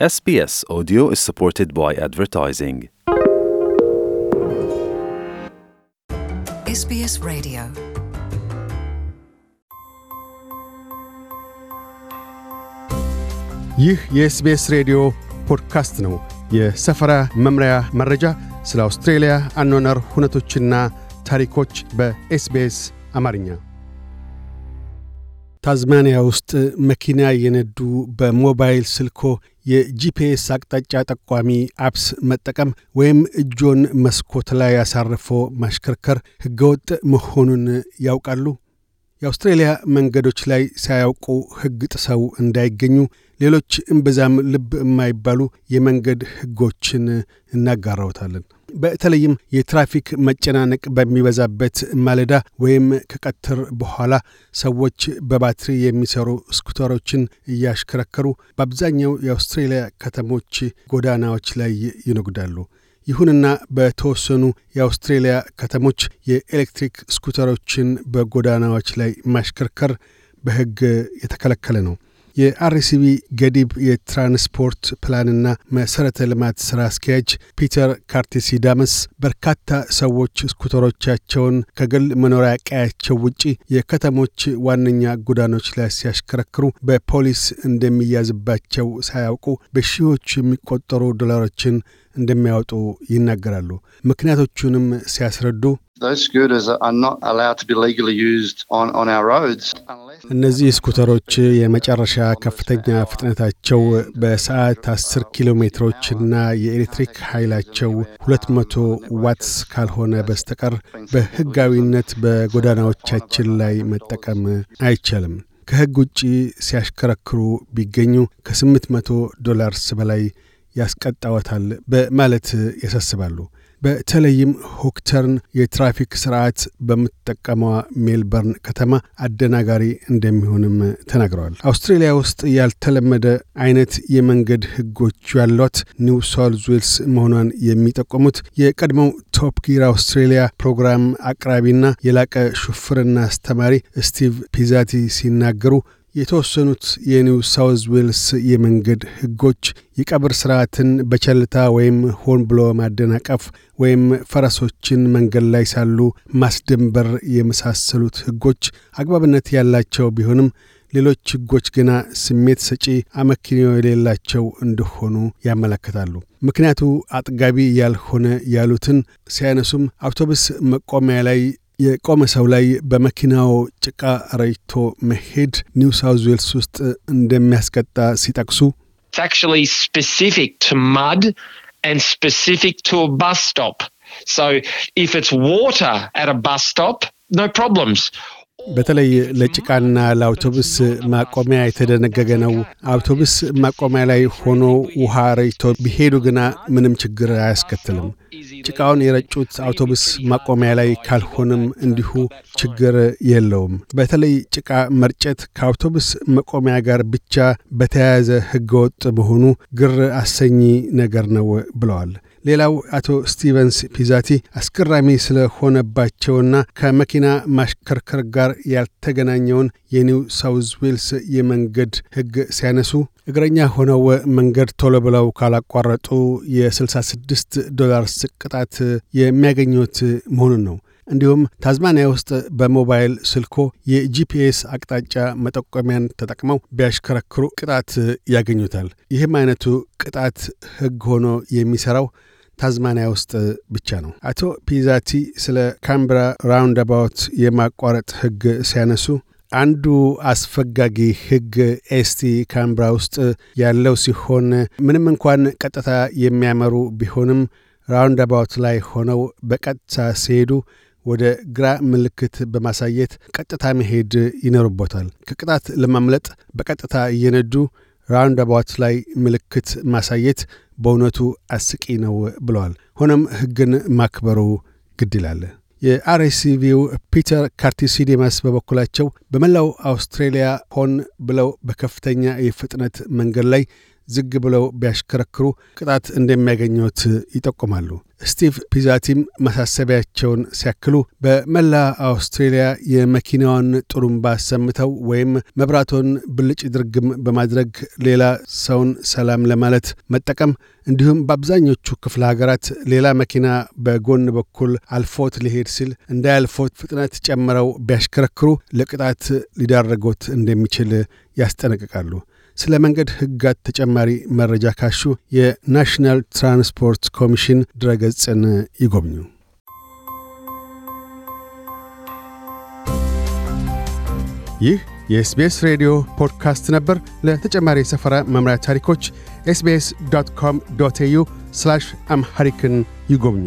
SBS Audio is supported by advertising. SBS Radio. ይህ የኤስቢኤስ ሬዲዮ ፖድካስት ነው። የሰፈራ መምሪያ መረጃ፣ ስለ አውስትሬልያ አኗኗር ሁነቶችና ታሪኮች በኤስቢኤስ አማርኛ። ታዝማኒያ ውስጥ መኪና የነዱ በሞባይል ስልኮ የ GPS አቅጣጫ ጠቋሚ apps መጠቀም ወይም እጆን መስኮት ላይ አሳርፎ ማሽከርከር ሕገወጥ መሆኑን ያውቃሉ? የአውስትሬልያ መንገዶች ላይ ሳያውቁ ሕግ ጥሰው እንዳይገኙ ሌሎች እምብዛም ልብ የማይባሉ የመንገድ ሕጎችን እናጋራውታለን። በተለይም የትራፊክ መጨናነቅ በሚበዛበት ማለዳ ወይም ከቀትር በኋላ ሰዎች በባትሪ የሚሰሩ ስኩተሮችን እያሽከረከሩ በአብዛኛው የአውስትሬልያ ከተሞች ጎዳናዎች ላይ ይነጉዳሉ። ይሁንና በተወሰኑ የአውስትሬልያ ከተሞች የኤሌክትሪክ ስኩተሮችን በጎዳናዎች ላይ ማሽከርከር በሕግ የተከለከለ ነው። የአርሲቢ ገዲብ የትራንስፖርት ፕላንና መሠረተ ልማት ሥራ አስኪያጅ ፒተር ካርቲሲዳመስ በርካታ ሰዎች ስኩተሮቻቸውን ከግል መኖሪያ ቀያቸው ውጪ የከተሞች ዋነኛ ጎዳኖች ላይ ሲያሽከረክሩ በፖሊስ እንደሚያዝባቸው ሳያውቁ በሺዎች የሚቆጠሩ ዶላሮችን እንደሚያወጡ ይናገራሉ። ምክንያቶቹንም ሲያስረዱ እነዚህ ስኩተሮች የመጨረሻ ከፍተኛ ፍጥነታቸው በሰዓት 10 ኪሎ ሜትሮችና የኤሌክትሪክ ኃይላቸው 200 watts ካልሆነ በስተቀር በሕጋዊነት በጎዳናዎቻችን ላይ መጠቀም አይቻልም። ከሕግ ውጪ ሲያሽከረክሩ ቢገኙ ከ800 ዶላርስ በላይ ያስቀጣወታል በማለት ያሳስባሉ። በተለይም hook turn የትራፊክ ስርዓት በምትጠቀመዋ ሜልበርን ከተማ አደናጋሪ እንደሚሆንም ተናግረዋል። አውስትሬሊያ ውስጥ ያልተለመደ አይነት የመንገድ ሕጎች ያሏት ኒው ሳውዝ ዌልስ መሆኗን የሚጠቆሙት የቀድሞው ቶፕ ጊር አውስትሬሊያ ፕሮግራም አቅራቢና የላቀ ሹፍርና አስተማሪ ስቲቭ ፒዛቲ ሲናገሩ የተወሰኑት የኒው ሳውዝ ዌልስ የመንገድ ሕጎች የቀብር ሥርዓትን በቸልታ ወይም ሆን ብሎ ማደናቀፍ ወይም ፈረሶችን መንገድ ላይ ሳሉ ማስደንበር የመሳሰሉት ሕጎች አግባብነት ያላቸው ቢሆንም ሌሎች ሕጎች ግና ስሜት ሰጪ አመክንዮ የሌላቸው እንደሆኑ ያመለክታሉ። ምክንያቱ አጥጋቢ ያልሆነ ያሉትን ሲያነሱም አውቶቡስ መቆሚያ ላይ የቆመ ሰው ላይ በመኪናው ጭቃ ረጭቶ መሄድ ኒው ሳውዝ ዌልስ ውስጥ እንደሚያስቀጣ ሲጠቅሱ. በተለይ ለጭቃና ለአውቶቡስ ማቆሚያ የተደነገገ ነው። አውቶቡስ ማቆሚያ ላይ ሆኖ ውሃ ረጭቶ ቢሄዱ ግና ምንም ችግር አያስከትልም። ጭቃውን የረጩት አውቶቡስ ማቆሚያ ላይ ካልሆነም እንዲሁ ችግር የለውም። በተለይ ጭቃ መርጨት ከአውቶቡስ መቆሚያ ጋር ብቻ በተያያዘ ሕገወጥ መሆኑ ግር አሰኚ ነገር ነው ብለዋል። ሌላው አቶ ስቲቨንስ ፒዛቲ አስገራሚ ስለሆነባቸውና ከመኪና ማሽከርከር ጋር ያልተገናኘውን የኒው ሳውዝ ዌልስ የመንገድ ሕግ ሲያነሱ እግረኛ ሆነው መንገድ ቶሎ ብለው ካላቋረጡ የ66 ዶላርስ ቅጣት የሚያገኙት መሆኑን ነው። እንዲሁም ታዝማኒያ ውስጥ በሞባይል ስልኮ የ GPS አቅጣጫ መጠቆሚያን ተጠቅመው ቢያሽከረክሩ ቅጣት ያገኙታል። ይህም አይነቱ ቅጣት ሕግ ሆኖ የሚሠራው ታዝማኒያ ውስጥ ብቻ ነው። አቶ ፒዛቲ ስለ ካንብራ roundabout የማቋረጥ ሕግ ሲያነሱ አንዱ አስፈጋጊ ሕግ ACT ካንብራ ውስጥ ያለው ሲሆን ምንም እንኳን ቀጥታ የሚያመሩ ቢሆንም roundabout ላይ ሆነው በቀጥታ ሲሄዱ ወደ ግራ ምልክት በማሳየት ቀጥታ መሄድ ይኖርቦታል። ከቅጣት ለማምለጥ በቀጥታ እየነዱ roundabout ላይ ምልክት ማሳየት በእውነቱ አስቂኝ ነው ብለዋል። ሆኖም ሕግን ማክበሩ ግድ ይላል። የ RACV ው ፒተር ካርቲሲዲማስ በበኩላቸው በመላው አውስትሬሊያ ሆን ብለው በከፍተኛ የፍጥነት መንገድ ላይ ዝግ ብለው ቢያሽከረክሩ ቅጣት እንደሚያገኙት ይጠቁማሉ። ስቲቭ ፒዛቲም ማሳሰቢያቸውን ሲያክሉ በመላ አውስትሬልያ የመኪናዋን ጥሩምባ አሰምተው ወይም መብራቶን ብልጭ ድርግም በማድረግ ሌላ ሰውን ሰላም ለማለት መጠቀም እንዲሁም በአብዛኞቹ ክፍለ ሀገራት ሌላ መኪና በጎን በኩል አልፎት ሊሄድ ሲል እንዳያልፎት ፍጥነት ጨምረው ቢያሽከረክሩ ለቅጣት ሊዳረጎት እንደሚችል ያስጠነቅቃሉ። ስለ መንገድ ሕጋት ተጨማሪ መረጃ ካሹ የናሽናል ትራንስፖርት ኮሚሽን ድረገጽን ይጎብኙ። ይህ የኤስቤስ ሬዲዮ ፖድካስት ነበር። ለተጨማሪ የሰፈራ መምሪያ ታሪኮች ኤስቤስ ዶት ኮም ዶት ኤዩ አምሐሪክን ይጎብኙ።